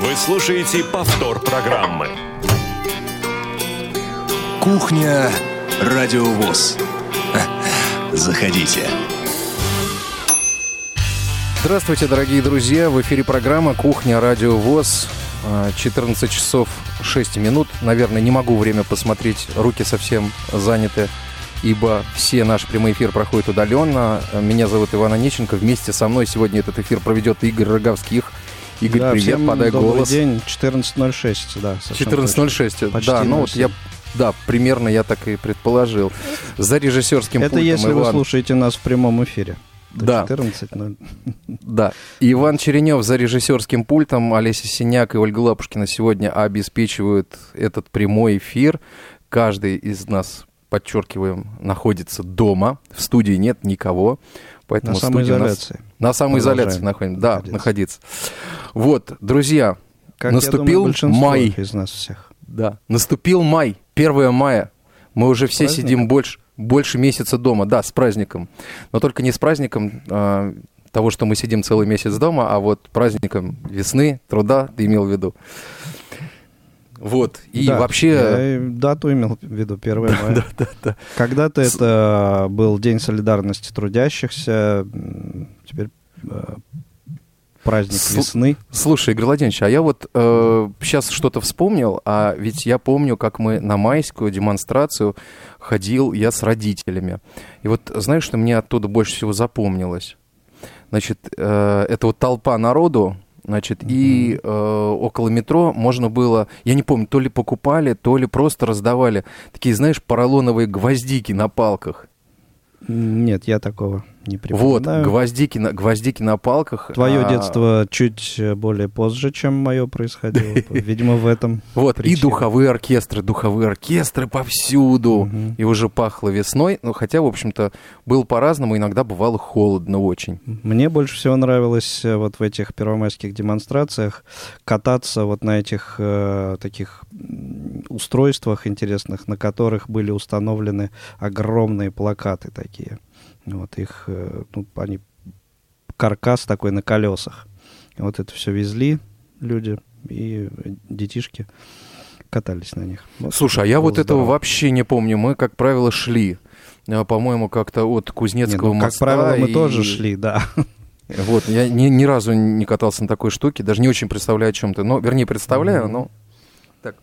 Вы слушаете повтор программы. Кухня Радиовоз. Заходите. Здравствуйте, дорогие друзья. В эфире программа «Кухня. Радио ВОЗ». 14 часов 6 минут. Наверное, не могу время посмотреть. Руки совсем заняты, ибо все наш прямой эфир проходит удаленно. Меня зовут Иван Онищенко. Вместе со мной сегодня этот эфир проведет Игорь Роговских. Игорь, да, привет, всем подай добрый голос. день, 14.06, да. совершенно 14.06. Почти Да, ну вот 07. я... Да, примерно я так и предположил. За режиссерским. Это пультом если вы Иван- слушаете нас в прямом эфире. Да. 14.00. Да. И Иван Черенев за режиссерским пультом, Олеся Синяк и Ольга Лапушкина сегодня обеспечивают этот прямой эфир. Каждый из нас, подчеркиваем, находится дома. В студии нет никого. Поэтому На у нас- самоизоляции. На самоизоляции находимся. Да, находиться. находиться. Вот, друзья, Как, я наступил думаю, большинство май. из нас всех. Да. Наступил май, 1 мая. Мы уже все праздником. сидим больше, больше месяца дома. Да, с праздником. Но только не с праздником а, того, что мы сидим целый месяц дома, а вот праздником весны, труда, ты имел в виду. Вот. И Да, вообще... Я дату имел в виду, 1 мая. Да, да, да. Когда-то это был День солидарности трудящихся, теперь э, праздник Слу- весны. Слушай, Игорь Владимирович, а я вот сейчас что-то вспомнил, а ведь я помню, как мы на майскую демонстрацию ходил я с родителями. И вот знаешь, что мне оттуда больше всего запомнилось? Значит, э, это вот толпа народу, значит, и э, около метро можно было, я не помню, то ли покупали, то ли просто раздавали такие, знаешь, поролоновые гвоздики на палках. Нет, я такого не Вот, припоминаю. гвоздики на, гвоздики на палках. Твое а, детство чуть э, более позже, чем мое происходило. Видимо, в этом. Вот, и причина. духовые оркестры, духовые оркестры повсюду. И уже пахло весной. Ну, хотя, в общем-то, было по-разному. Иногда бывало холодно очень. Мне больше всего нравилось э, вот в этих первомайских демонстрациях кататься вот на этих э, таких устройствах интересных, на которых были установлены огромные плакаты такие. Вот их, э, ну, они каркас такой на колесах. Вот это все везли люди и детишки катались на них. Вот Слушай, а я вот этого здорово. вообще не помню. Мы, как правило, шли. а, По-моему, как-то от Не, Кузнецкого ну, как моста. правило, мы и- тоже шли, да. Вот, я ни, ни разу не катался на такой штуке, даже не очень представляю, о чем ты. Ну, вернее, представляю, Мгм. но... Да.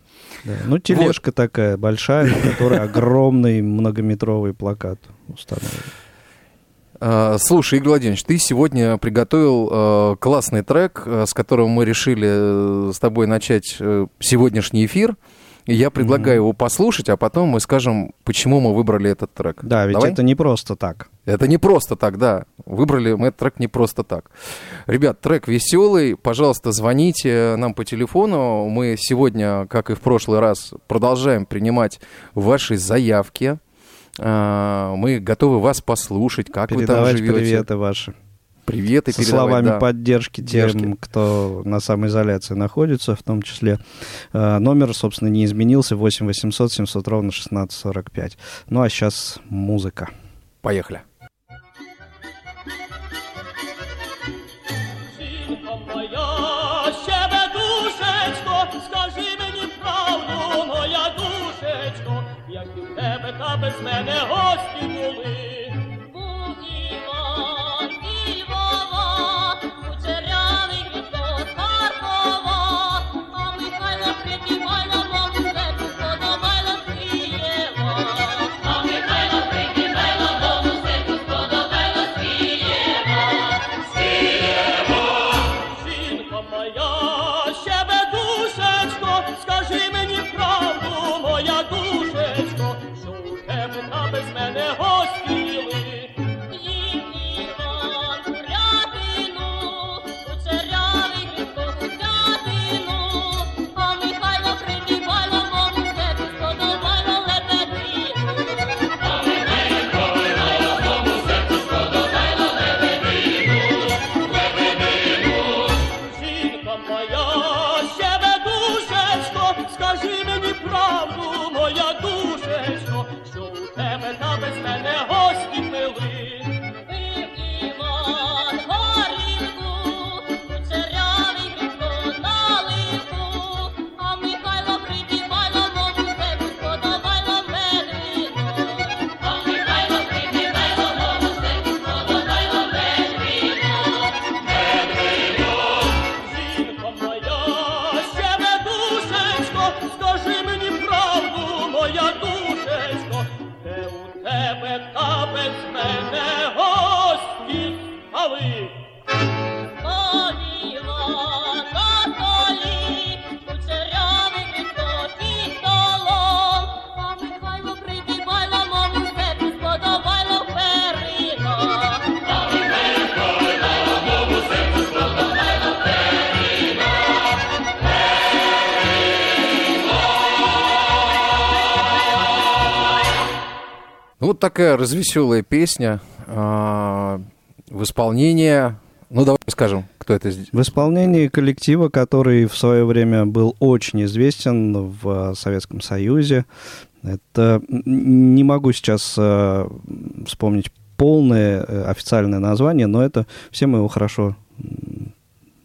Ну, тележка такая большая, на которой огромный многометровый плакат установлен. А, Слушай, Игорь Владимирович, ты сегодня приготовил э, классный трек, э, с которым мы решили э, с тобой начать э, сегодняшний эфир. И я предлагаю его послушать, а потом мы скажем, почему мы выбрали этот трек. Да, ведь Давай? это не просто так. Это не просто так, да. Выбрали мы этот трек не просто так. Ребят, трек веселый. Пожалуйста, звоните нам по телефону. Мы сегодня, как и в прошлый раз, продолжаем принимать ваши заявки. А, Мы готовы вас послушать, как вы там Передавать живете. приветы ваши. Приветы Со передавать, словами да. поддержки тем, Поддержки. кто на самоизоляции находится, в том числе. Э, Номер, собственно, не изменился. 8 800 700 ровно 16 45. Ну, а сейчас музыка. Поехали. Такая развеселая песня а, в исполнении, ну давай скажем, кто это сделал. В исполнении коллектива, который в свое время был очень известен в Советском Союзе. Это не могу сейчас э, вспомнить полное э, официальное название, но это все мы его хорошо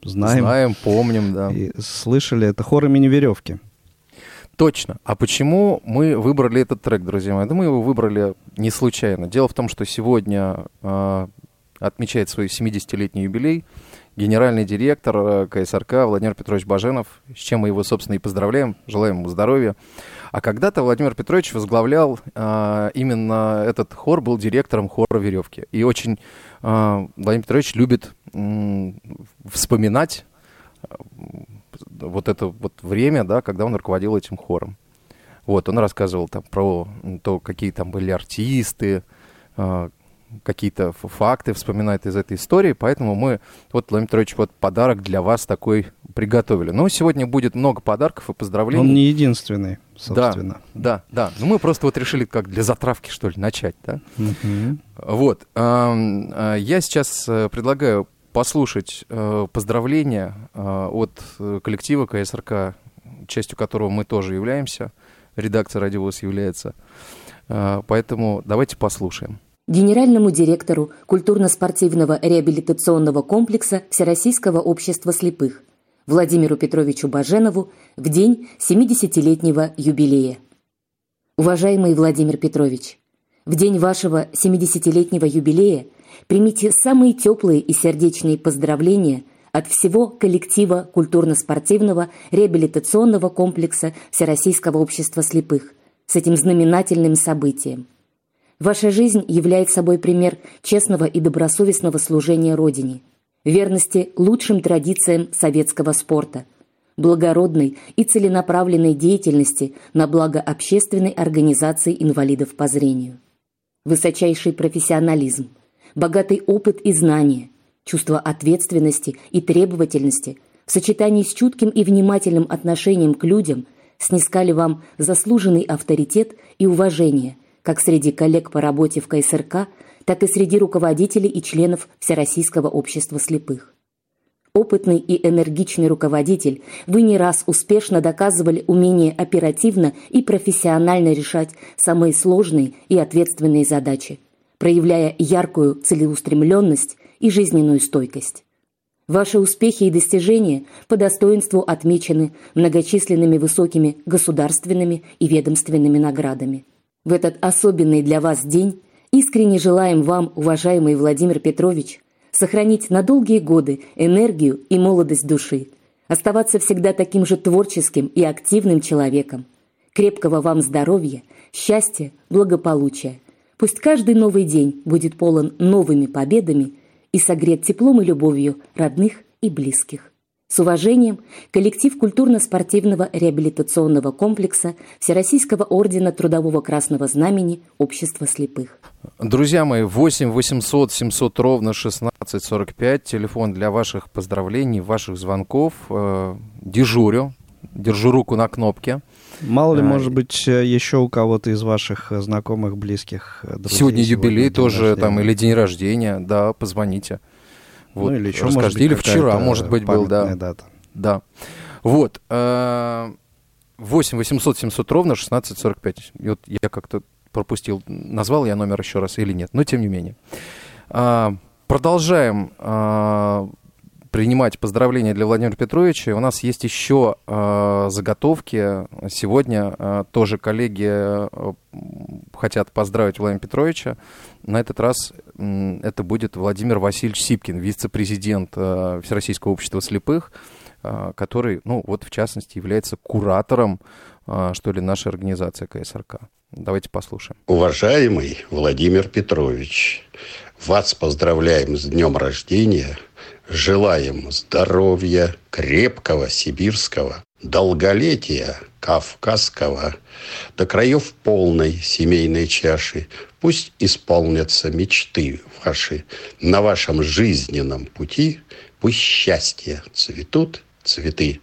знаем, Знаем, помним, да. и слышали. Это хор имени Веревки. Точно. А почему мы выбрали этот трек, друзья мои? Да мы его выбрали не случайно. Дело в том, что сегодня а, отмечает свой 70-летний юбилей генеральный директор э, КСРК Владимир Петрович Баженов, с чем мы его, собственно, и поздравляем, желаем ему здоровья. А когда-то Владимир Петрович возглавлял а, именно этот хор, был директором хора «Веревки». И очень а, Владимир Петрович любит м, вспоминать вот это вот время, да, когда он руководил этим хором. Вот, он рассказывал там про то, какие там были артисты, а, какие-то факты вспоминает из этой истории, поэтому мы, вот, Владимир Петрович, вот подарок для вас такой приготовили. Но сегодня будет много подарков и поздравлений. Он не единственный, собственно. Да, да. Ну, мы просто вот решили как для затравки, что ли, начать, да? Мгм. Вот. а, Я сейчас э, предлагаю послушать э, поздравления э, от э, коллектива КСРК, частью которого мы тоже являемся. Редакция «Радиовоз» является. А, Поэтому давайте послушаем. генеральному директору культурно-спортивного реабилитационного комплекса Всероссийского общества слепых Владимиру Петровичу Баженову в день 70-летнего юбилея. Уважаемый Владимир Петрович, в день вашего 70-летнего юбилея примите самые теплые и сердечные поздравления от всего коллектива культурно-спортивного реабилитационного комплекса Всероссийского общества слепых с этим знаменательным событием. Ваша жизнь является собой пример честного и добросовестного служения Родине, верности лучшим традициям советского спорта, благородной и целенаправленной деятельности на благо общественной организации инвалидов по зрению. Высочайший профессионализм, богатый опыт и знания, чувство ответственности и требовательности в сочетании с чутким и внимательным отношением к людям снискали вам заслуженный авторитет и уважение как среди коллег по работе в КСРК, так и среди руководителей и членов Всероссийского общества слепых. Опытный и энергичный руководитель, вы не раз успешно доказывали умение оперативно и профессионально решать самые сложные и ответственные задачи, проявляя яркую целеустремленность и жизненную стойкость. Ваши успехи и достижения по достоинству отмечены многочисленными высокими государственными и ведомственными наградами. В этот особенный для вас день искренне желаем вам, уважаемый Владимир Петрович, сохранить на долгие годы энергию и молодость души, оставаться всегда таким же творческим и активным человеком. Крепкого вам здоровья, счастья, благополучия. Пусть каждый новый день будет полон новыми победами и согрет теплом и любовью родных и близких. С уважением, коллектив культурно-спортивного реабилитационного комплекса Всероссийского ордена Трудового Красного Знамени Общества слепых. Друзья мои, 8 800 700 ровно 16 45. Телефон для ваших поздравлений, ваших звонков. Э, Дежурю. Держу руку на кнопке. Мало ли, А, может быть, э, еще у кого-то из ваших э, знакомых, близких друзей. Сегодня юбилей день тоже, там, рождения. или день рождения. Да, позвоните. Ну, или еще, расскажите. может быть, Или вчера, может быть, был, да. дата. Да. Вот. э, 8 800 700 ровно 16 45. И вот я как-то пропустил, назвал я номер еще раз или нет, но тем не менее. Продолжаем принимать поздравления для Владимира Петровича. У нас есть еще а, заготовки. Сегодня а, тоже коллеги м, хотят поздравить Владимира Петровича. На этот раз м, это будет Владимир Васильевич Сипкин, вице-президент а, Всероссийского общества слепых, а, который, ну вот в частности, является куратором, а, что ли, нашей организации КСРК. Давайте послушаем. Уважаемый Владимир Петрович, вас поздравляем с днем рождения, желаем здоровья, крепкого сибирского, долголетия кавказского, до краев полной семейной чаши. Пусть исполнятся мечты ваши на вашем жизненном пути, пусть счастье цветут цветы.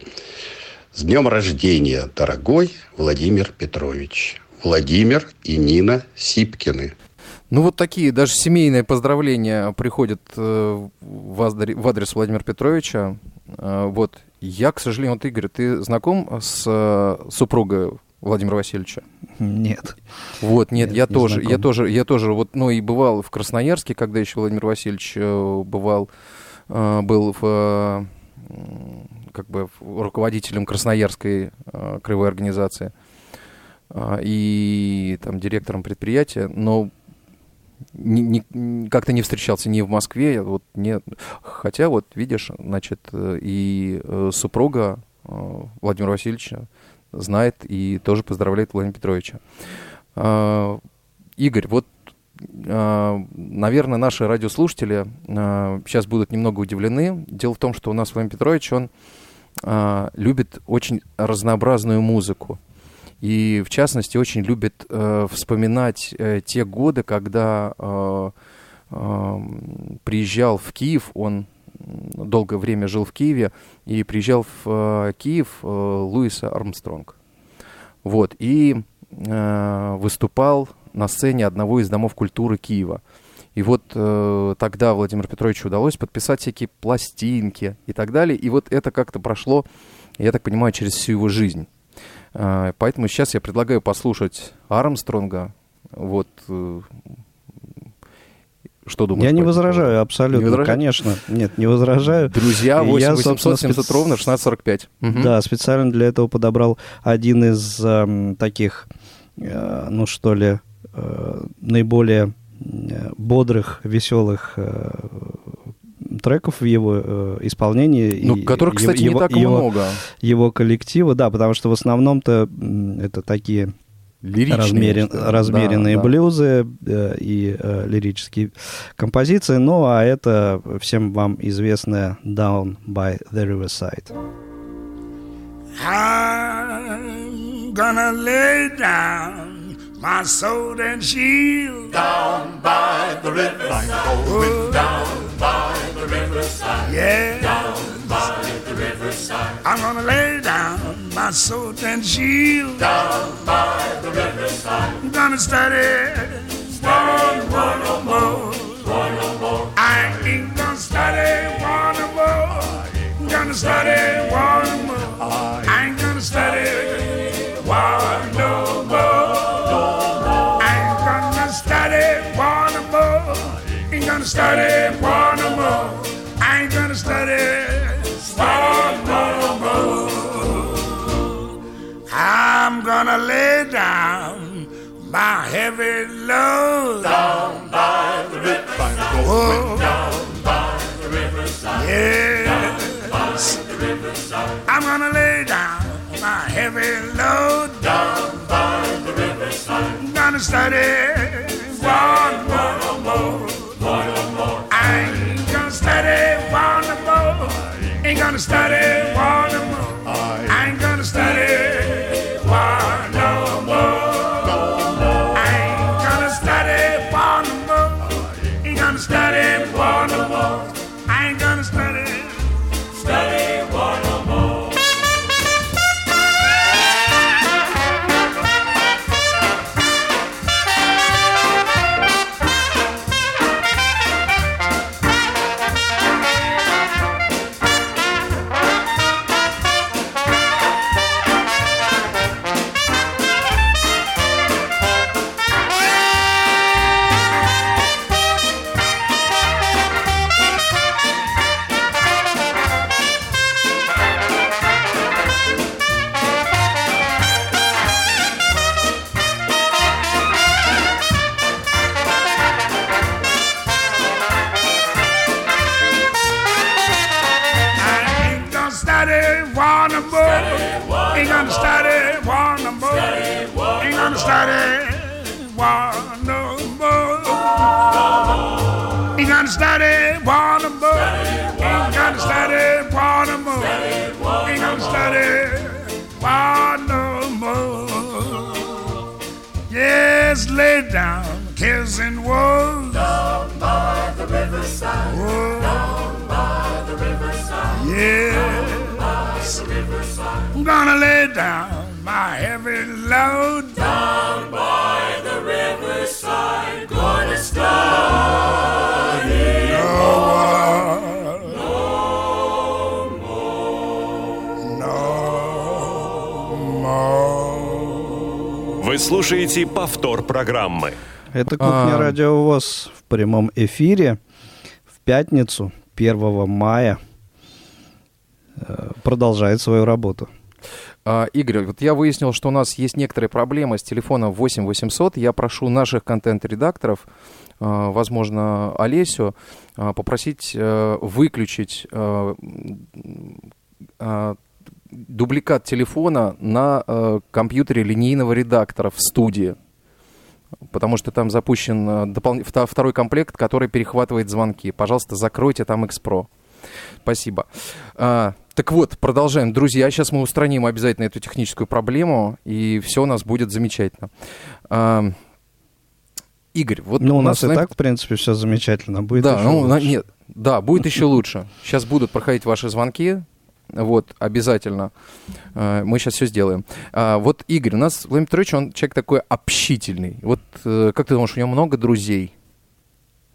С днем рождения, дорогой Владимир Петрович. Владимир и Нина Сипкины. Ну вот такие даже семейные поздравления приходят э, в адрес, в адрес Владимира Петровича. Э, вот я, к сожалению, вот Игорь, ты знаком с э, супругой Владимира Васильевича? Нет. Вот, нет, Нет, я не тоже, я знаком. тоже, я тоже, вот, ну и бывал в Красноярске, когда еще Владимир Васильевич э, бывал, э, был в, как бы руководителем Красноярской краевой организации и там директором предприятия, но ни- ни- как-то не встречался ни в Москве, вот не, хотя вот видишь, значит, э, и э, супруга э, Владимира Васильевича знает и тоже поздравляет Владимира Петровича. А, Игорь, вот, а, наверное, наши радиослушатели а, сейчас будут немного удивлены. Дело в том, что у нас Владимир Петрович, он а, любит очень разнообразную музыку. И, в частности, очень любит э, вспоминать э, те годы, когда э, э, приезжал в Киев, он долгое время жил в Киеве, и приезжал в э, Киев э, Луиса Армстронг. Вот, и э, выступал на сцене одного из домов культуры Киева. И вот э, тогда Владимиру Петровичу удалось подписать всякие пластинки и так далее. И вот это как-то прошло, я так понимаю, через всю его жизнь. Э, поэтому сейчас я предлагаю послушать Армстронга. Вот э, что думаешь? Я не возражаю, поводу? абсолютно, Не возражаешь? конечно. Нет, не возражаю. Друзья, И 8 я, 870 собственно, спец- ровно 1645. Мгм. Да, специально для этого подобрал один из эм, таких, э, ну что ли, э, наиболее э, бодрых, веселых э, треков в его э, исполнении. Ну, и которых, его- кстати, не его- так его- много. Его коллектива, да, потому что в основном-то это такие Лиричные, размерен- размеренные да. блюзы э, и э, лирические композиции. Ну, а это всем вам известная Down by the Riverside. I'm gonna lay down my sword and shield down by the riverside. Going oh. down by the riverside. Yeah. Down by the riverside. I'm gonna lay down my sword and shield down by the riverside. I'm gonna study. Study one or more. One or more. I ain't gonna study one or more. I'm gonna study one or more. I ain't gonna study gonna lay down my heavy load down by the riverside. Oh, down by the riverside. Yes. I'm gonna lay down my heavy load down by the riverside. I'm gonna study one more, more, one more. I ain't gonna study one more. Ain't gonna study one more. I ain't gonna study study one no more. Ain't gonna study one no more. Ain't gonna study one no more. Ain't gonna study one no more. Ain't gonna study one no more. Ain't gonna study one no more. Yes, lay down cares and woes. Down by the riverside. Down by the riverside. Yes. I'm gonna lay down my heavy load. Down by the riverside. Gonna Вы слушаете повтор программы. Это «Кухня А. Радио ВОЗ» в прямом эфире в пятницу, 1 мая. Продолжает свою работу. А, Игорь, вот я выяснил, что у нас есть некоторые проблемы с телефоном 8 800. Я прошу наших контент-редакторов, а, возможно, Олесю, а, попросить э, выключить э, дубликат телефона на э, компьютере линейного редактора в студии. Потому что там запущен допол- вто- второй комплект, который перехватывает звонки. Пожалуйста, закройте там X-Pro. Спасибо. А, так вот, продолжаем. Друзья, сейчас мы устраним обязательно эту техническую проблему, и все у нас будет замечательно. А, Игорь, вот Ну, у нас и с вами- так, в принципе, все замечательно. Будет да, ну, лучше. нет, да, будет еще лучше. Сейчас будут проходить ваши звонки. Вот, обязательно. Э, Мы сейчас все сделаем. А, вот Игорь, у нас Владимир Петрович, он человек такой общительный. Вот э, как ты думаешь, у него много друзей?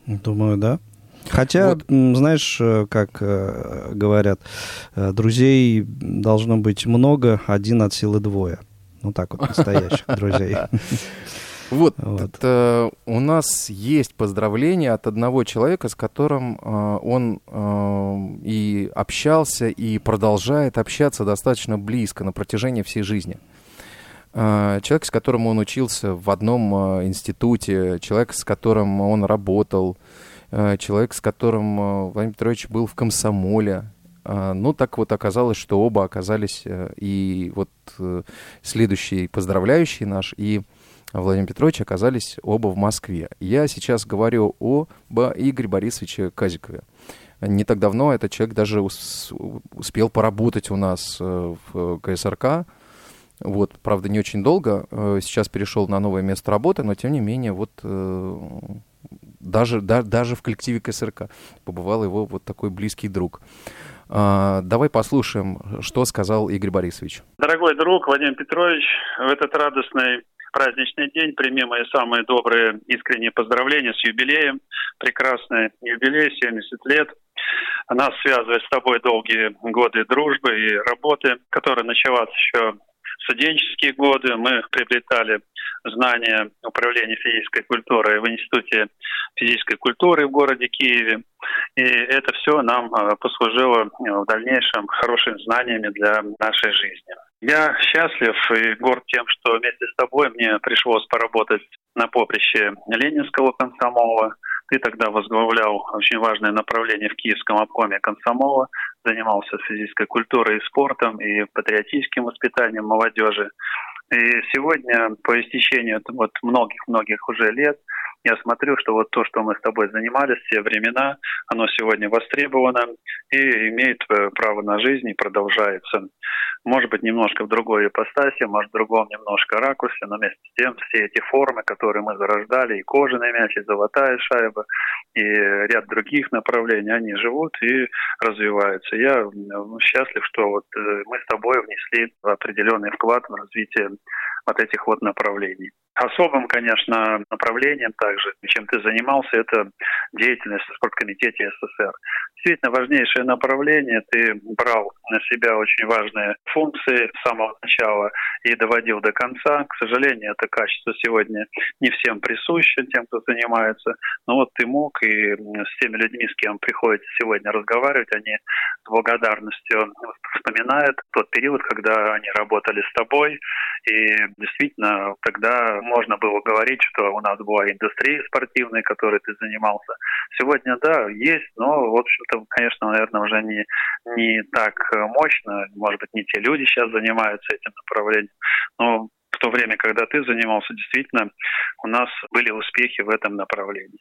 Думаю, да. Хотя, Вот. знаешь, э, как э, говорят, э, друзей должно быть много, один от силы двое. Ну так вот, настоящих друзей. Вот, Вот. это у нас есть поздравление от одного человека, с которым э, он э, и общался, и продолжает общаться достаточно близко на протяжении всей жизни. Э, Человек, с которым он учился в одном э, институте, человек, с которым он работал, э, человек, с которым э, Владимир Петрович был в комсомоле. А, Ну, так вот оказалось, что оба оказались, э, и вот э, следующий поздравляющий наш, и Владимир Петрович оказались оба в Москве. Я сейчас говорю о Ба- Игоре Борисовиче Казикове. Не так давно этот человек даже ус- успел поработать у нас э, в КСРК. Вот, правда, не очень долго. Э, Сейчас перешел на новое место работы, но тем не менее, вот э, даже, да- даже в коллективе КСРК побывал его вот такой близкий друг. А, Давай послушаем, что сказал Игорь Борисович. Дорогой друг Владимир Петрович, в этот радостный праздничный день прими мои самые добрые искренние поздравления с юбилеем. Прекрасный юбилей, 70 лет. Нас связывает с тобой долгие годы дружбы и работы, которая началась еще студенческие годы. Мы приобретали знания управления физической культурой в Институте физической культуры в городе Киеве. И это все нам э, послужило э, в дальнейшем хорошими знаниями для нашей жизни. Я счастлив и горд тем, что вместе с тобой мне пришлось поработать на поприще Ленинского комсомола. Ты тогда возглавлял очень важное направление в Киевском обкоме комсомола, занимался физической культурой и спортом, и патриотическим воспитанием молодежи. И сегодня, по истечению вот многих-многих уже лет, я смотрю, что вот то, что мы с тобой занимались в те времена, оно сегодня востребовано и имеет э, право на жизнь и продолжается. Может быть, немножко в другой ипостаси, может, в другом немножко ракурсе, но вместе с тем все эти формы, которые мы зарождали, и кожаный мяч, и золотая шайба, и ряд других направлений, они живут и развиваются. Я м, счастлив, что вот э, мы с тобой внесли определенный вклад в развитие вот этих вот направлений. Особым, конечно, направлением также, чем ты занимался, это деятельность в спорткомитете СССР. Действительно важнейшее направление. Ты брал на себя очень важные функции с самого начала и доводил до конца. К сожалению, это качество сегодня не всем присуще, тем, кто занимается. Но вот ты мог, и с теми людьми, с кем приходится сегодня разговаривать, они с благодарностью вспоминают тот период, когда они работали с тобой. И действительно, тогда можно было говорить, что у нас была индустрия спортивная, которой ты занимался. Сегодня, да, есть, но, в общем-то, конечно, наверное, уже не, не так мощно. Может быть, не те люди сейчас занимаются этим направлением. Но в то время, когда ты занимался, действительно, у нас были успехи в этом направлении.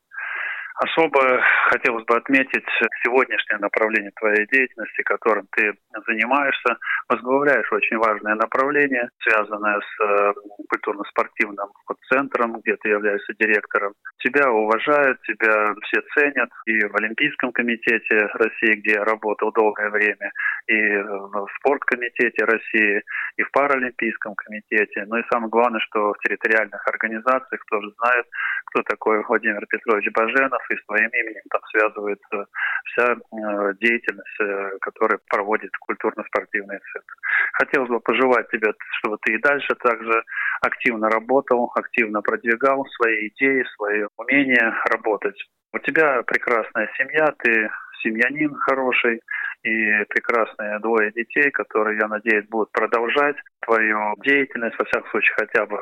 Особо хотелось бы отметить сегодняшнее направление твоей деятельности, которым ты занимаешься. Возглавляешь очень важное направление, связанное с э, культурно-спортивным центром, где ты являешься директором. Тебя уважают, тебя все ценят и в Олимпийском комитете России, где я работал долгое время, и в спорткомитете России, и в паралимпийском комитете. Ну и самое главное, что в территориальных организациях тоже знают, кто такой Владимир Петрович Баженов, и своим именем там связывается вся э, деятельность, э, которую проводит культурно-спортивный центр. Хотелось бы пожелать тебе, чтобы ты и дальше также активно работал, активно продвигал свои идеи, свои умения работать. У тебя прекрасная семья, ты семьянин хороший, и прекрасные двое детей, которые, я надеюсь, будут продолжать твою деятельность, во всяком случае, хотя бы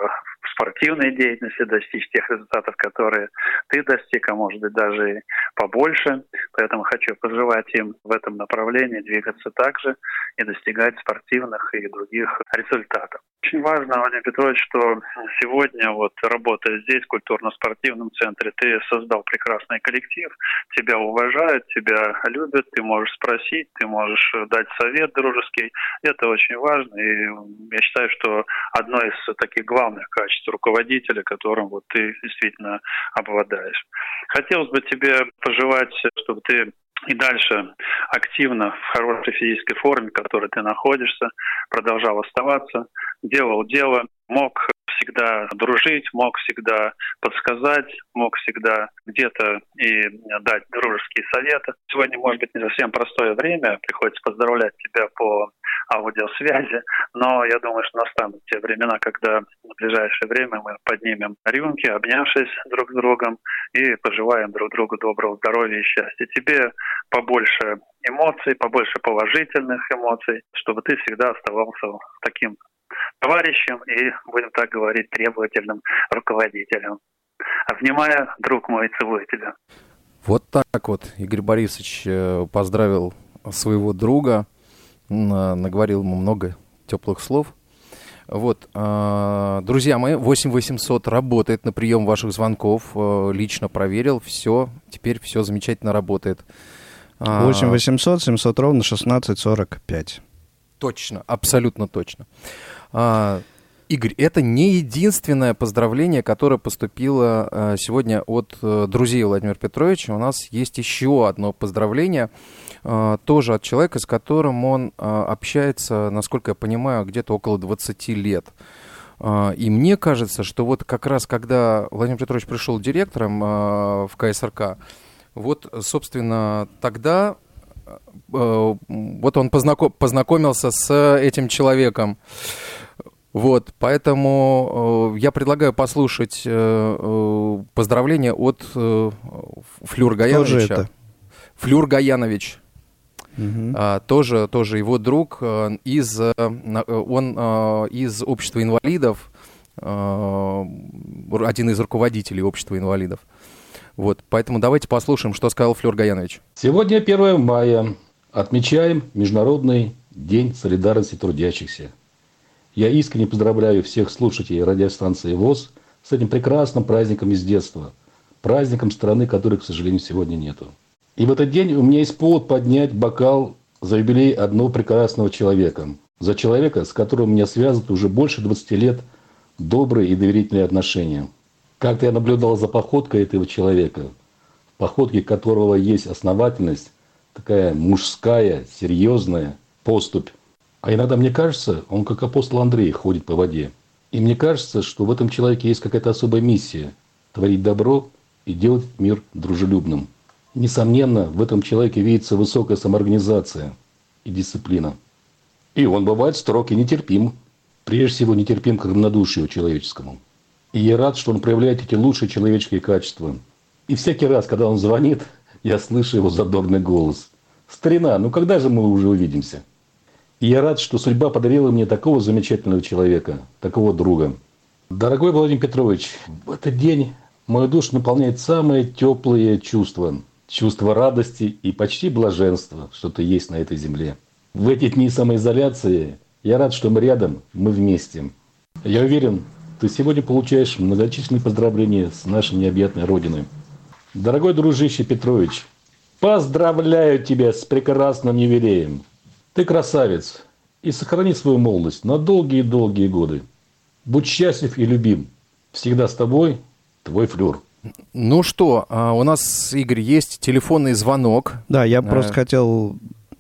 спортивной деятельности достичь тех результатов, которые ты достиг, а может быть даже и побольше. Поэтому хочу пожелать им в этом направлении двигаться также и достигать спортивных и других результатов. Очень важно, Владимир Петрович, что сегодня, вот работая здесь, в культурно-спортивном центре, ты создал прекрасный коллектив, тебя уважают, тебя любят, ты можешь спросить, ты можешь дать совет дружеский. Это очень важно, и я считаю, что одно из таких главных качеств руководителя, которым вот ты действительно обладаешь. Хотелось бы тебе пожелать, чтобы ты и дальше активно в хорошей физической форме, в которой ты находишься, продолжал оставаться, делал дело, мог всегда дружить, мог всегда подсказать, мог всегда где-то и дать дружеские советы. Сегодня, может быть, не совсем простое время, приходится поздравлять тебя по аудиосвязи, но я думаю, что настанут те времена, когда в ближайшее время мы поднимем рюмки, обнявшись друг с другом, и пожелаем друг другу доброго здоровья и счастья. Тебе побольше эмоций, побольше положительных эмоций, чтобы ты всегда оставался таким товарищем и, будем так говорить, требовательным руководителем. Обнимаю, друг мой, целую тебя. Вот так вот Игорь Борисович э, поздравил своего друга, наговорил ему много теплых слов. Вот, э, друзья мои, 8 800 работает на прием ваших звонков, э, лично проверил, все, теперь все замечательно работает. 8 800 700 ровно 16 45. Точно, абсолютно точно. А, Игорь, это не единственное поздравление, которое поступило а, сегодня от а, друзей Владимира Петровича. У нас есть еще одно поздравление, а, тоже от человека, с которым он а, общается, насколько я понимаю, где-то около 20 лет. А, и мне кажется, что вот как раз когда Владимир Петрович пришел директором в КСРК, вот, собственно, тогда вот он познаком, познакомился с этим человеком. Вот, поэтому э, я предлагаю послушать э, э, поздравления от э, Флюр Гаяновича. это? Флюр Гаянович. А, тоже, тоже его друг э, из, э, э, он э, из общества инвалидов, э, один из руководителей общества инвалидов. Вот, поэтому давайте послушаем, что сказал Флюр Гаянович. Сегодня 1 мая. Отмечаем Международный день солидарности трудящихся. Я искренне поздравляю всех слушателей радиостанции ВОЗ с этим прекрасным праздником из детства. Праздником страны, которой, к сожалению, сегодня нету. И в этот день у меня есть повод поднять бокал за юбилей одного прекрасного человека. За человека, с которым меня связывают уже больше 20 лет добрые и доверительные отношения. Как-то я наблюдал за походкой этого человека, в походке которого есть основательность, такая мужская, серьезная поступь. А иногда мне кажется, он как апостол Андрей ходит по воде. И мне кажется, что в этом человеке есть какая-то особая миссия – творить добро и делать мир дружелюбным. Несомненно, в этом человеке видится высокая самоорганизация и дисциплина. И он бывает строг и нетерпим. Прежде всего, нетерпим к равнодушию человеческому. И я рад, что он проявляет эти лучшие человеческие качества. И всякий раз, когда он звонит, я слышу его задорный голос. «Старина, ну когда же мы уже увидимся?» И я рад, что судьба подарила мне такого замечательного человека, такого друга. Дорогой Владимир Петрович, в этот день мою душу наполняет самые теплые чувства. Чувство радости и почти блаженства, что ты есть на этой земле. В эти дни самоизоляции я рад, что мы рядом, мы вместе. Я уверен, ты сегодня получаешь многочисленные поздравления с нашей необъятной Родиной. Дорогой дружище Петрович, поздравляю тебя с прекрасным юбилеем. Ты красавец и сохрани свою молодость на долгие-долгие годы. Будь счастлив и любим. Всегда с тобой, твой Флюр. Ну что, а, у нас, Игорь, есть телефонный звонок. Да, я Э, просто хотел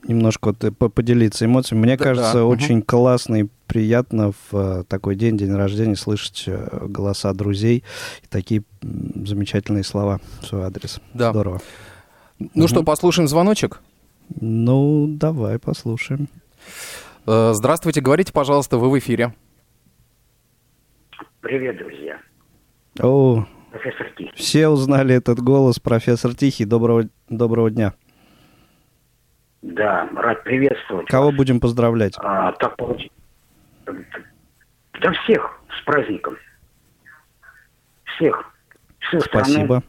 немножко вот, э, по- поделиться эмоциями. Мне Да, кажется, да, очень классно и приятно в э, такой день, день рождения, слышать э, голоса друзей и такие замечательные слова в свой адрес. Да. Здорово. Ну что, послушаем звоночек? Ну, давай послушаем. Здравствуйте, говорите, пожалуйста, вы в эфире. Привет, друзья. О, Профессор Тихий. все узнали этот голос, профессор Тихий. Доброго, доброго дня. Да, рад приветствовать. Кого будем поздравлять? А, так получилось. Да всех с праздником. Всех. Всю страну. Спасибо.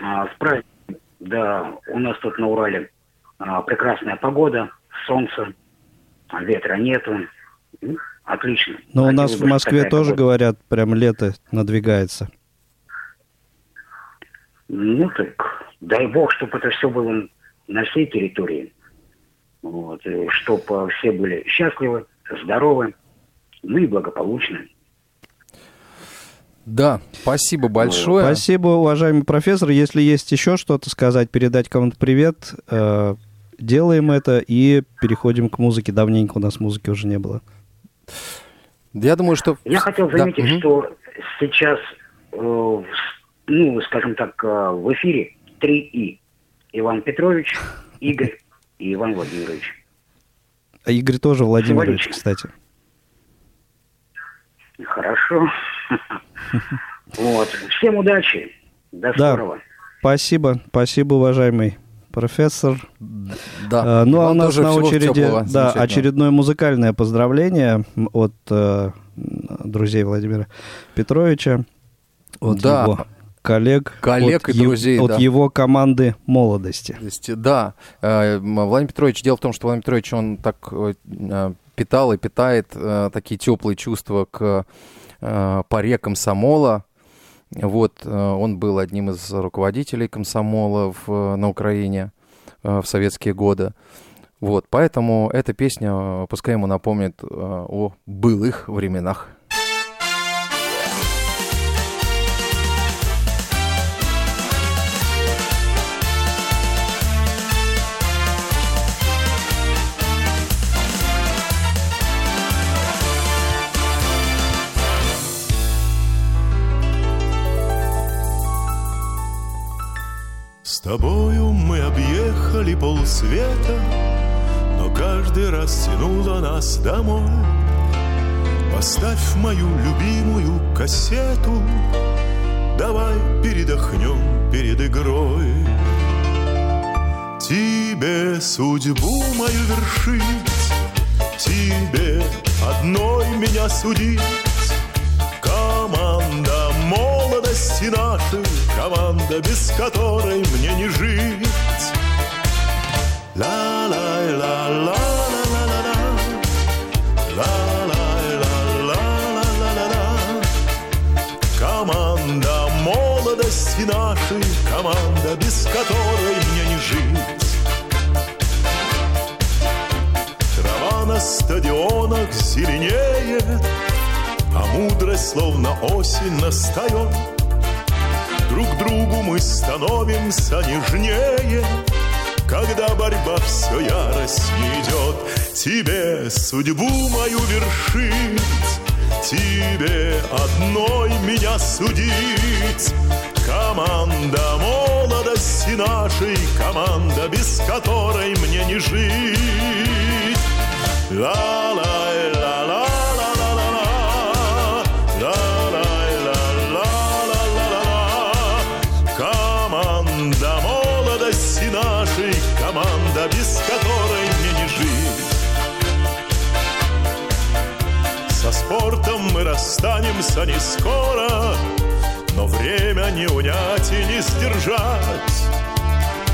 А, с праздником. Да, у нас тут на Урале а, прекрасная погода, солнце, а, ветра нету. М, Отлично. Но у нас в Москве тоже погода. говорят, прям лето надвигается. Ну так, дай бог, чтобы это все было на всей территории. Вот, чтобы все были счастливы, здоровы, ну и благополучны. Да, спасибо большое. Спасибо, уважаемый профессор. Если есть еще что-то сказать, передать кому-то привет, э, делаем это и переходим к музыке. Давненько у нас музыки уже не было. Я думаю, что... Я хотел Да, заметить, мгм. что сейчас, э, ну, скажем так, э, в эфире три И. Иван Петрович, Игорь и Иван Владимирович. А Игорь тоже Владимирович, Символично. кстати. Хорошо. Вот. Всем удачи. До Да. скорого. Спасибо, спасибо, уважаемый профессор. Да. А, ну, а у нас на очереди да, очередное музыкальное поздравление от э, друзей Владимира Петровича, от Да. его коллег, Коллег от, и друзей, от да. его команды молодости. Да, э, Владимир Петрович, дело в том, что Владимир Петрович, он так э, э, питал и питает такие теплые чувства к паре комсомола. Вот, он был одним из руководителей комсомола в, на Украине в советские годы. Вот, поэтому эта песня, пускай ему напомнит о былых временах. Тобою мы объехали полсвета, Но каждый раз тянуло нас домой. Поставь мою любимую кассету, Давай передохнем перед игрой. Тебе судьбу мою вершить, Тебе одной меня судить. Команда молодости нашей, Команда, без которой мне не жить. Ла-лай-ла-ла-ла-ла-ла-ла. Ла-лай-ла-ла-ла-ла-ла-ла. Команда молодости нашей, Команда, без которой мне не жить. Трава на стадионах зеленеет, а мудрость словно осень настает. Друг другу мы становимся нежнее, Когда борьба все яростнее идет. Тебе судьбу мою вершить, Тебе одной меня судить. Команда молодости нашей, Команда, без которой мне не жить. Ла-лай-ла-ла-ла-ла-ла-ла. Спортом мы расстанемся не скоро, но время не унять и не сдержать.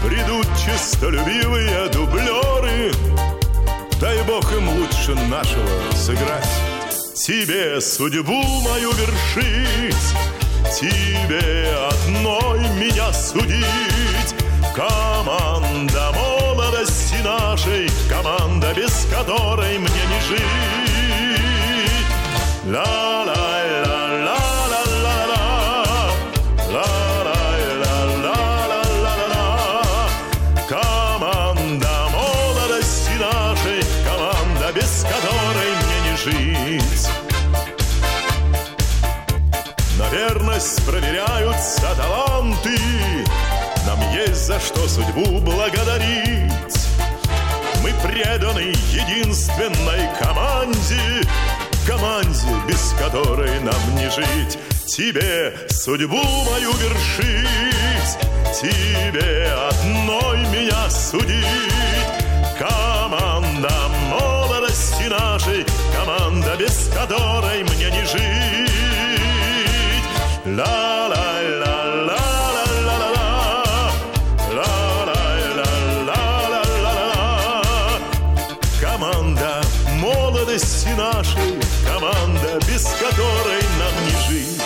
Придут честолюбивые дублеры, Дай бог им лучше нашего сыграть. Тебе судьбу мою вершить, Тебе одной меня судить. Команда молодости нашей, Команда, без которой мне не жить верность проверяются таланты. Нам есть за что судьбу благодарить. Мы преданы единственной команде, Команде, без которой нам не жить. Тебе судьбу мою вершить, Тебе одной меня судить. Команда молодости нашей, Команда, без которой мне не жить. Команда молодости нашей, команда, без которой нам не жить.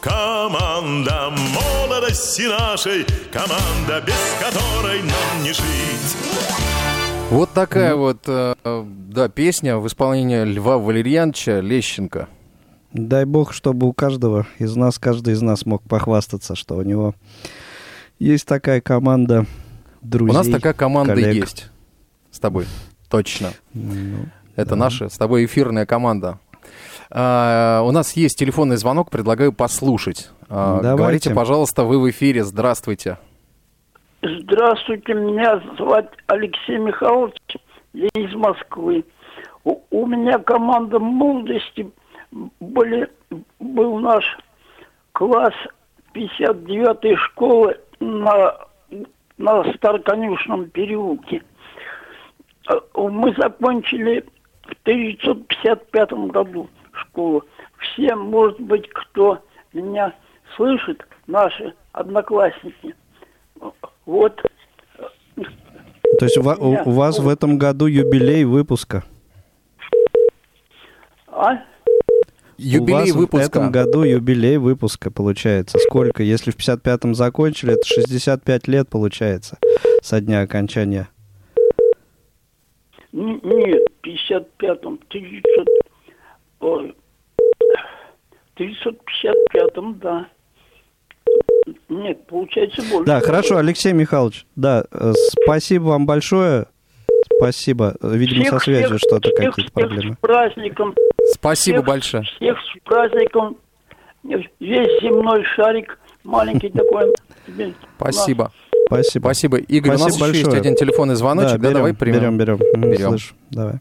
Команда молодости нашей, команда, без которой нам не жить. Вот такая вот, э, да, песня в исполнении Льва Валерьяновича Лещенко. Дай бог, чтобы у каждого из нас, каждый из нас мог похвастаться, что у него есть такая команда друзей. У нас такая команда коллег. есть с тобой, точно. Ну, Это да. наша с тобой эфирная команда. А, у нас есть телефонный звонок, предлагаю послушать. А, Давайте. говорите, пожалуйста, вы в эфире. Здравствуйте. Здравствуйте, меня зовут Алексей Михайлович, я из Москвы. У, у меня команда молодости были, был наш класс 59-й школы на, на Староконюшном переулке. Э, Мы закончили в 1955 году школу. Все, может быть, кто меня слышит, наши одноклассники. Вот. То есть у, ва- у- у вас в этом году юбилей выпуска? А? Юбилей у вас выпуска. в этом году юбилей выпуска получается. Сколько? Если в 55-м закончили, это 65 лет получается со дня окончания. Н- Нет, в 55-м, 900, ой, в 955-м, да. Нет, получается больше. Да, хорошо, Алексей Михайлович. Да, э, спасибо вам большое. Спасибо. Видимо, со Всех- связью всех- что-то, какие-то проблемы. с праздником. Спасибо Всех- большое. Всех с праздником. Весь земной шарик маленький такой. Спасибо. Спасибо. Спасибо. Игорь, у нас Спасибо еще есть большое. один телефонный звоночек. Да, берем, давай примем. берем, берем. Берем. слышу. Давай.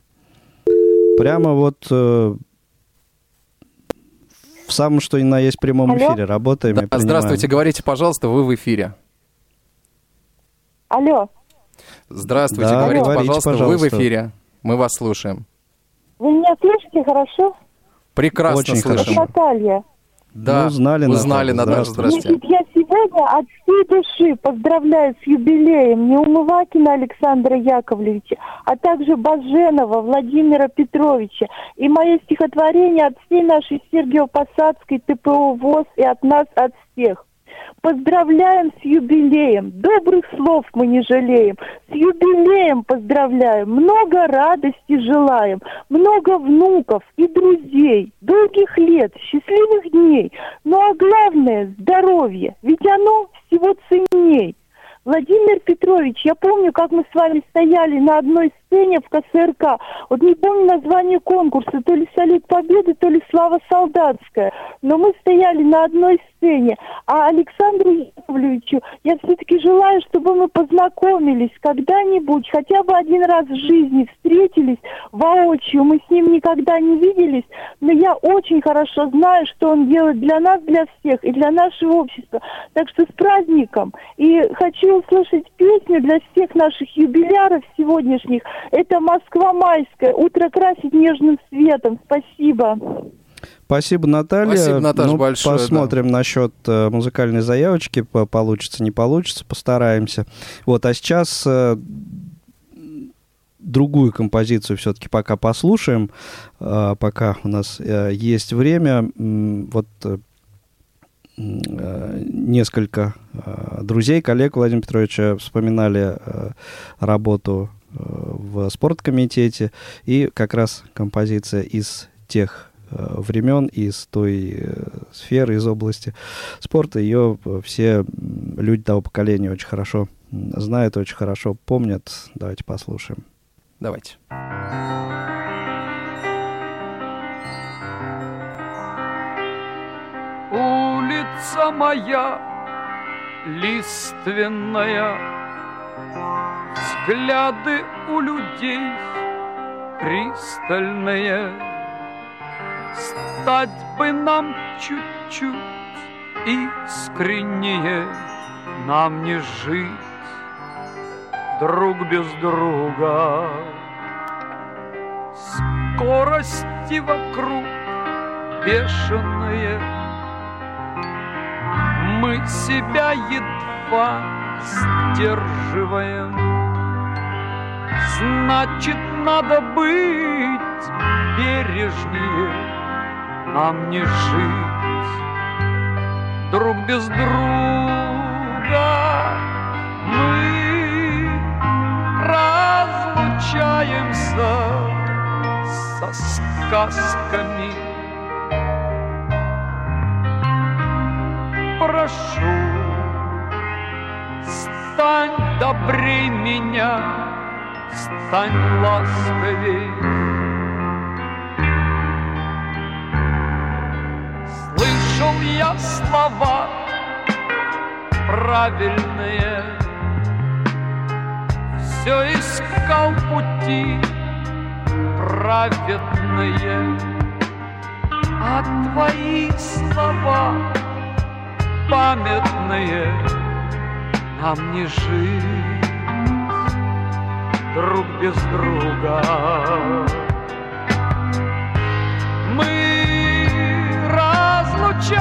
Прямо вот э, в самом что ни на есть прямом Алло? эфире работаем Да, здравствуйте, говорите, пожалуйста, вы в эфире. Алло, Здравствуйте, Да, говорите, говорите, пожалуйста, вы в пожалуйста. эфире. Мы вас слушаем. Вы меня слышите хорошо? Прекрасно Очень слышим. хорошо. Наталья. Да, Ну, знали, узнали, Наталья. Наташа, здравствуйте. Значит, я сегодня от всей души поздравляю с юбилеем Неумывакина Александра Яковлевича, а также Баженова Владимира Петровича. И мое стихотворение от всей нашей Сергиево-Посадской ТПО ВОЗ и от нас, от всех. Поздравляем с юбилеем, добрых слов мы не жалеем. С юбилеем поздравляем, много радости желаем, много внуков и друзей, долгих лет, счастливых дней. Ну а главное – здоровье, ведь оно всего ценней. Владимир Петрович, я помню, как мы с вами стояли на одной сцене в КСРК. Вот не помню название конкурса, то ли «Салют Победы», то ли «Слава Солдатская». Но мы стояли на одной сцене. А Александру Яковлевичу я все-таки желаю, чтобы мы познакомились когда-нибудь, хотя бы один раз в жизни встретились воочию. Мы с ним никогда не виделись, но я очень хорошо знаю, что он делает для нас, для всех и для нашего общества. Так что с праздником. И хочу услышать песню для всех наших юбиляров сегодняшних. Это «Москва майская». «Утро красит нежным светом». Спасибо. Спасибо, Наталья. Спасибо, Наташа, Ну, большое, Посмотрим насчет э, музыкальной заявочки. По- Получится, не получится, постараемся. Вот, а сейчас э, другую композицию все-таки пока послушаем, э, пока у нас э, есть время. Вот э, э, несколько э, друзей, коллег Владимира Петровича вспоминали э, работу в спорткомитете, и как раз композиция из тех э, времен, из той э, сферы, из области спорта, ее э, все люди того поколения очень хорошо знают очень хорошо, помнят. Давайте послушаем. Давайте. Улица моя лиственная, Взгляды у людей пристальные. Стать бы нам чуть-чуть искреннее, Нам не жить друг без друга. Скорости вокруг бешеные, Мы себя едва сдерживаем. Значит, надо быть бережнее, Нам не жить друг без друга. Мы разлучаемся со сказками. Прошу, стань добрей меня, стань ласковей. Слышал я слова правильные, Все искал пути праведные, А твои слова памятные Нам не жить друг без друга. Мы разлучаемся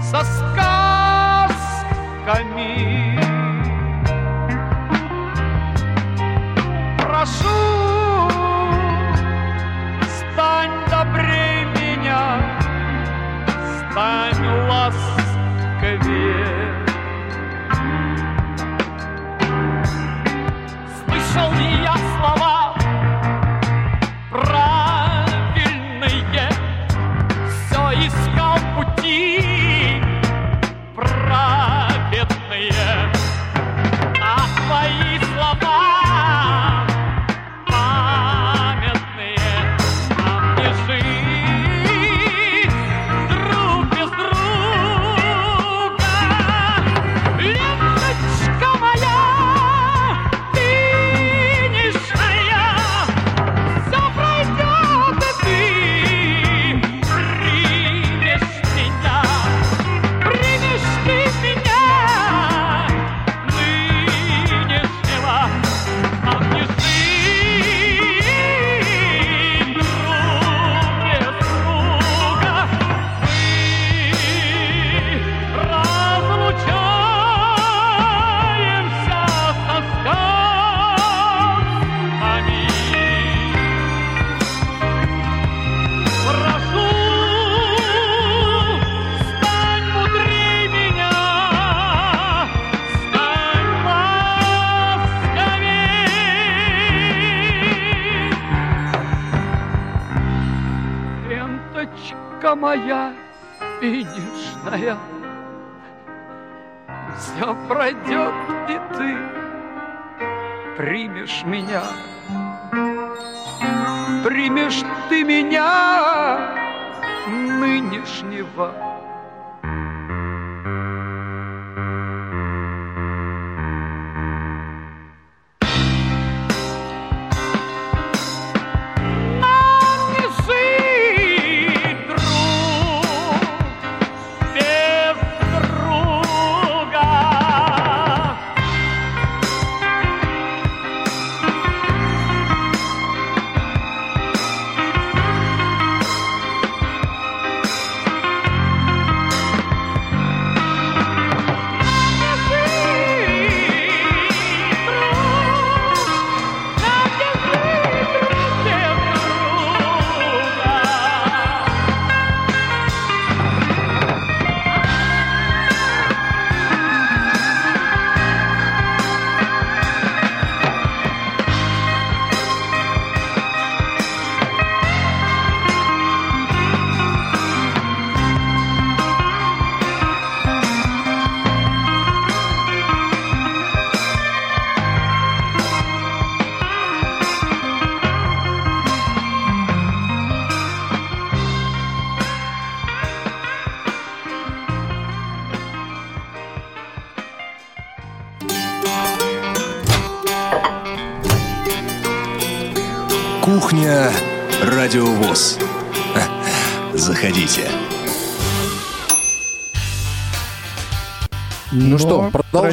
со сказками.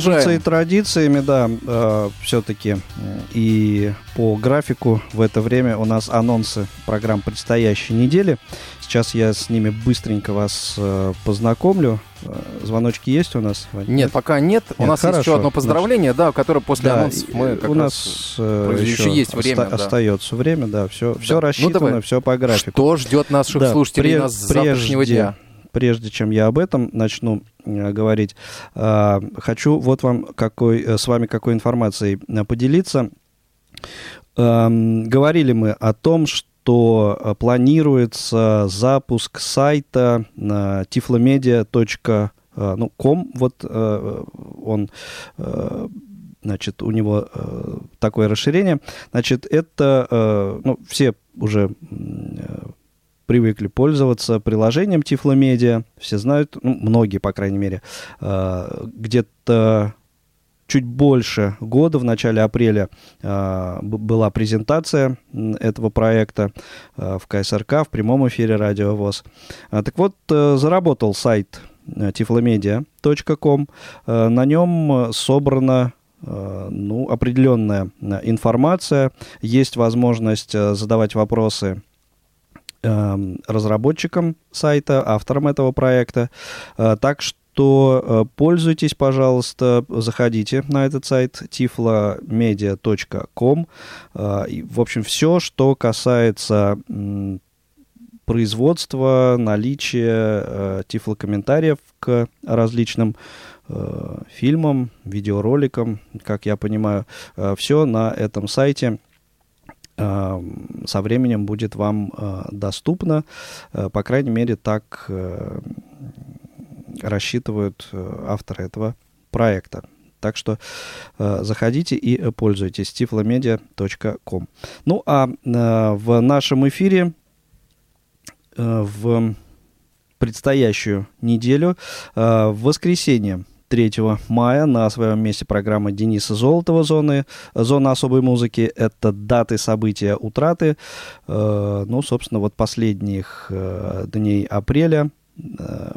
Продолжаем. Традиции традициями, да, все-таки. И по графику в это время у нас анонсы программ предстоящей недели. Сейчас я с ними быстренько вас э, познакомлю. Э, Звоночки есть у нас? Вань? Нет, пока нет. У Нет, нас есть хорошо. еще одно поздравление, да, которое после Да, анонсов мы как у раз нас э, еще еще есть время. оста- да. остается время, да, все, все Да. Ну, рассчитано, давай. все по графику. Что ждет наших Да, слушателей пре- нас с завтрашнего прежде- дня? Прежде чем я об этом начну э, говорить, э, хочу вот вам какой, э, с вами какой информацией поделиться. Эм, говорили мы о том, что планируется запуск сайта tiflomedia.com, ну, ком, вот он значит, у него такое расширение. Значит, это, ну, все уже привыкли пользоваться приложением Тифломедиа, все знают, ну, многие, по крайней мере, э, где-то чуть больше года, в начале апреля, э, была презентация этого проекта э, в КСРК, в прямом эфире Радио ВОЗ. А, Так вот, заработал сайт tiflomedia.com. На нем собрана ну, определенная информация. Есть возможность задавать вопросы разработчикам сайта, авторам этого проекта. Э, Так что э, пользуйтесь, пожалуйста, заходите на этот сайт tiflomedia.com. Э, В общем, все, что касается производства, наличия тифлокомментариев к различным фильмам, видеороликам, как я понимаю, все на этом сайте со временем будет вам э, доступно. Э, По крайней мере, так э, рассчитывают э, авторы этого проекта. Так что э, заходите и э, пользуйтесь tiflomedia.com. Ну а э, в нашем эфире э, в предстоящую неделю э, в воскресенье 3 мая на своем месте программа Дениса Золотова «Зоны, «Зона особой музыки». Это даты, события, утраты. Э, ну, собственно, вот последних э, дней апреля э,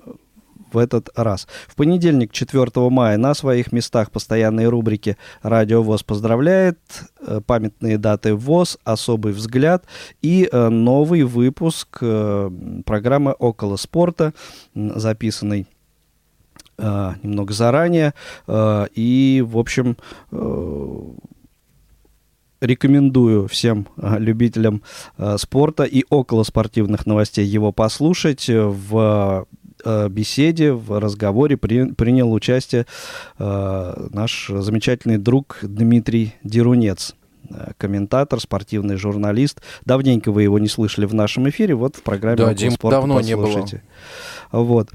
в этот раз. В понедельник, 4 мая, на своих местах постоянные рубрики «Радио ВОЗ поздравляет», «Памятные даты ВОЗ», «Особый взгляд» и новый выпуск программы «Около спорта», записанный э, немного заранее. Э, И, в общем, э, рекомендую всем любителям спорта и около спортивных новостей его послушать. В беседе, в разговоре при- принял участие э, наш замечательный друг Дмитрий Дерунец комментатор, спортивный журналист. Давненько вы его не слышали в нашем эфире, вот в программе Да, «Около Дим, спорта» давно не было. послушайте. Вот.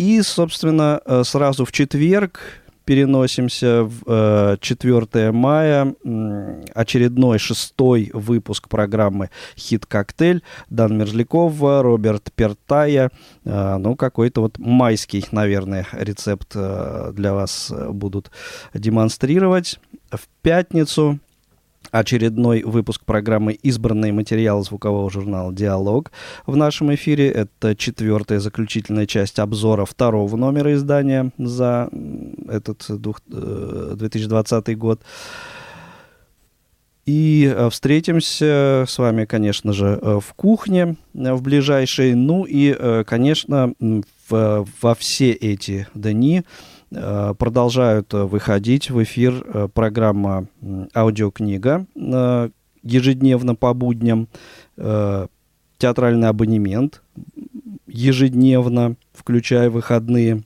Э, И, собственно, э, сразу в четверг переносимся в э, 4 мая, м, очередной шестой выпуск программы «Хит-коктейль». Дан Мерзлякова, Роберт Пертая. Э, ну, какой-то вот майский, наверное, рецепт э, для вас э, будут демонстрировать. В пятницу очередной выпуск программы «Избранные материалы» звукового журнала «Диалог» в нашем эфире. Это четвертая заключительная часть обзора второго номера издания за этот двух- э, 2020 год. И э, встретимся с вами, конечно же, э, в кухне э, в ближайшей. Ну и, э, конечно, во все эти дни э, продолжают э, выходить в эфир э, программа «Аудиокнига» э, ежедневно по будням, э, театральный абонемент ежедневно, включая выходные.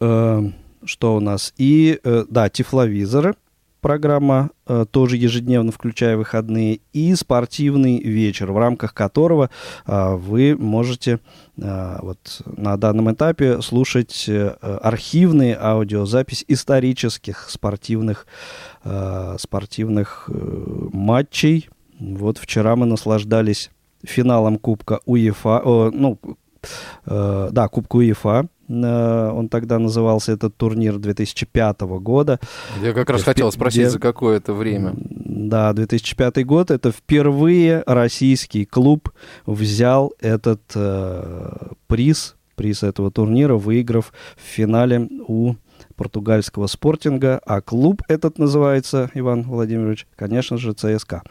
Э, Что у нас? И, э, да, тифловизоры программа, э, тоже ежедневно, включая выходные, и спортивный вечер, в рамках которого э, вы можете э, вот на данном этапе слушать архивные аудиозапись исторических спортивных, спортивных матчей. Вот вчера мы наслаждались финалом Кубка УЕФА, ну, да, Кубка УЕФА, он тогда назывался этот турнир 2005 года. Я как раз хотел спросить, где- за какое это время. Да, 2005 год. Это впервые российский клуб взял этот э, приз, приз этого турнира, выиграв в финале у португальского спортинга. А клуб этот называется, Иван Владимирович, конечно же, ЦСКА.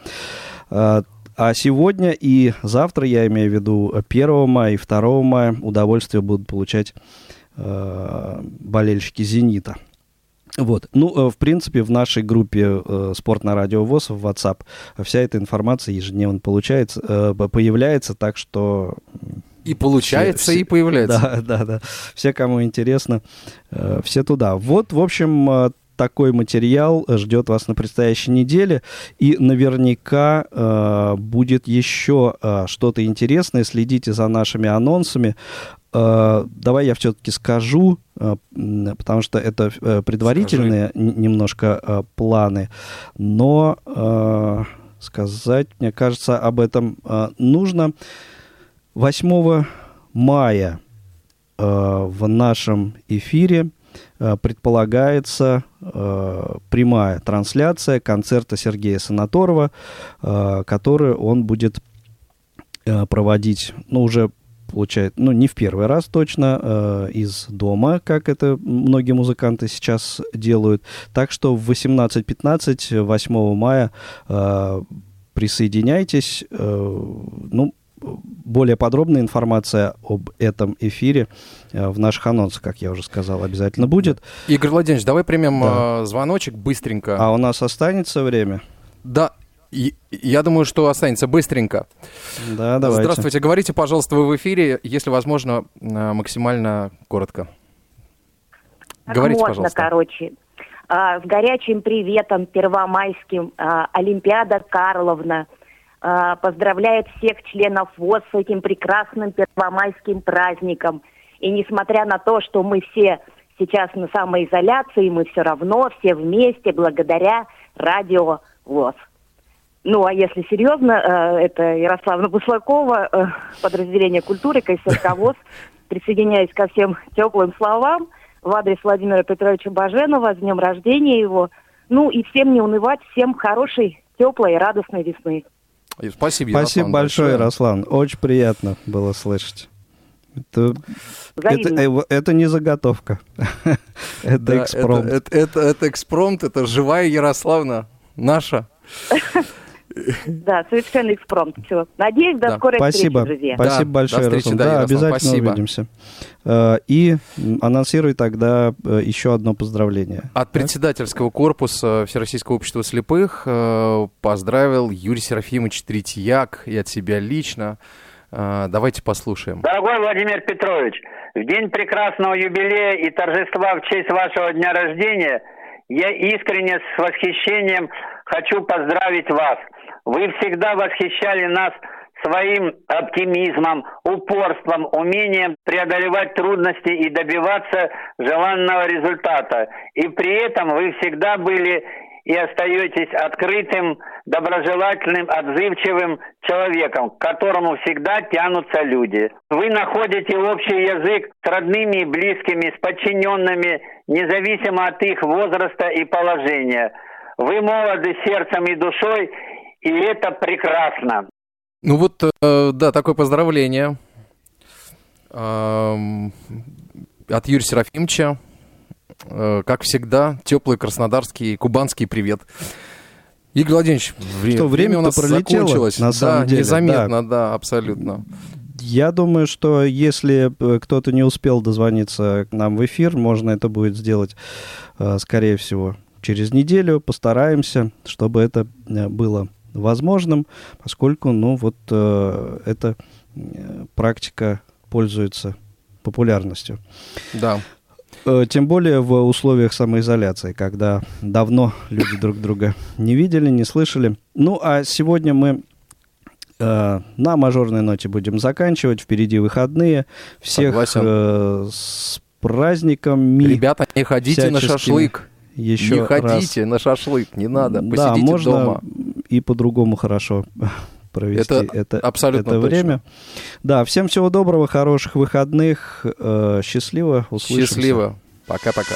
А, а сегодня и завтра, я имею в виду 1 мая и 2 мая, удовольствие будут получать э, болельщики «Зенита». Вот. Ну, э, в принципе, в нашей группе э, «Спорт на радио ВОЗ» в WhatsApp вся эта информация ежедневно получается, появляется, так что... И получается, все- и появляется. Да, да, да. Все, кому интересно, все туда. Вот, в общем, такой материал ждет вас на предстоящей неделе. И наверняка э, будет еще э, что-то интересное. Следите за нашими анонсами. Э, давай я все-таки скажу, э, потому что это э, предварительные н- немножко э, планы. Но э, сказать, мне кажется, об этом э, нужно. 8 мая э, в нашем эфире предполагается э, прямая трансляция концерта Сергея Санаторова, э, который он будет э, проводить, ну, уже получается, ну, не в первый раз точно, э, из дома, как это многие музыканты сейчас делают. Так что в 18.15 8 мая э, присоединяйтесь. Э, ну, более подробная информация об этом эфире э, в наших анонсах, как я уже сказал, обязательно будет. Игорь Владимирович, давай примем Да. э, звоночек быстренько. А у нас останется время? Да, я думаю, что останется быстренько. Да, давайте. Здравствуйте, говорите, пожалуйста, вы в эфире, если возможно, э, максимально коротко. Как Говорите, можно, пожалуйста. короче. А, с горячим приветом первомайским а, Олимпиада Карловна поздравляет всех членов ВОЗ с этим прекрасным первомайским праздником. И несмотря на то, что мы все сейчас на самоизоляции, мы все равно все вместе благодаря радио ВОЗ. Ну, а если серьезно, э, это Ярославна Буслакова, э, подразделение культуры, КСРК ВОЗ. Присоединяюсь ко всем теплым словам в адрес Владимира Петровича Баженова с днем рождения его. Ну и всем не унывать, всем хорошей, теплой и радостной весны. Спасибо, Спасибо Ярослав, большое, Ярослан. Очень приятно было слышать. Это, это, Взаимно. э, это не заготовка. Это Да, экспромт. Это, это, это- это экспромт, это живая Ярославна, наша. Да, совершенно экспромт. Все. Надеюсь, до Да. скорой Спасибо. встречи, друзья. Спасибо Да, большое, до встречи, Ярослав. да, Да, Ярослав, обязательно спасибо. увидимся. Э, И анонсируй тогда э, еще одно поздравление. От председательского корпуса Всероссийского общества слепых э, поздравил Юрий Серафимович Третьяк и от себя лично. Давайте послушаем. Дорогой Владимир Петрович, в день прекрасного юбилея и торжества в честь вашего дня рождения я искренне с восхищением хочу поздравить вас. Вы всегда восхищали нас своим оптимизмом, упорством, умением преодолевать трудности и добиваться желанного результата. И при этом вы всегда были и остаетесь открытым, доброжелательным, отзывчивым человеком, к которому всегда тянутся люди. Вы находите общий язык с родными и близкими, с подчиненными, независимо от их возраста и положения. Вы молоды сердцем и душой, и это прекрасно. Ну вот, э, да, такое поздравление Эм, от Юрия Серафимовича. Э, Как всегда, теплый краснодарский, кубанский привет. Игорь Владимирович, вре- Что, время у нас пролетело, закончилось. на да, самом деле, незаметно, да, абсолютно. Я думаю, что если э, кто-то не успел дозвониться к нам в эфир, можно это будет сделать, скорее всего, через неделю. Постараемся, чтобы это было возможным, поскольку, ну, вот э, эта э, практика пользуется популярностью. Да. Э, Тем более в условиях самоизоляции, когда давно люди друг друга не видели, не слышали. Ну, а сегодня мы э, на мажорной ноте будем заканчивать. Впереди выходные. Всех Согласен. э, с праздниками. Ребята, не ходите на всяческими. шашлык. Еще не раз. ходите на шашлык, не надо. Да, Посидите можно дома. и по-другому хорошо провести Это это, абсолютно это точно. время. Да, всем всего доброго, хороших выходных. э, счастливо, услышимся. Счастливо. Пока-пока.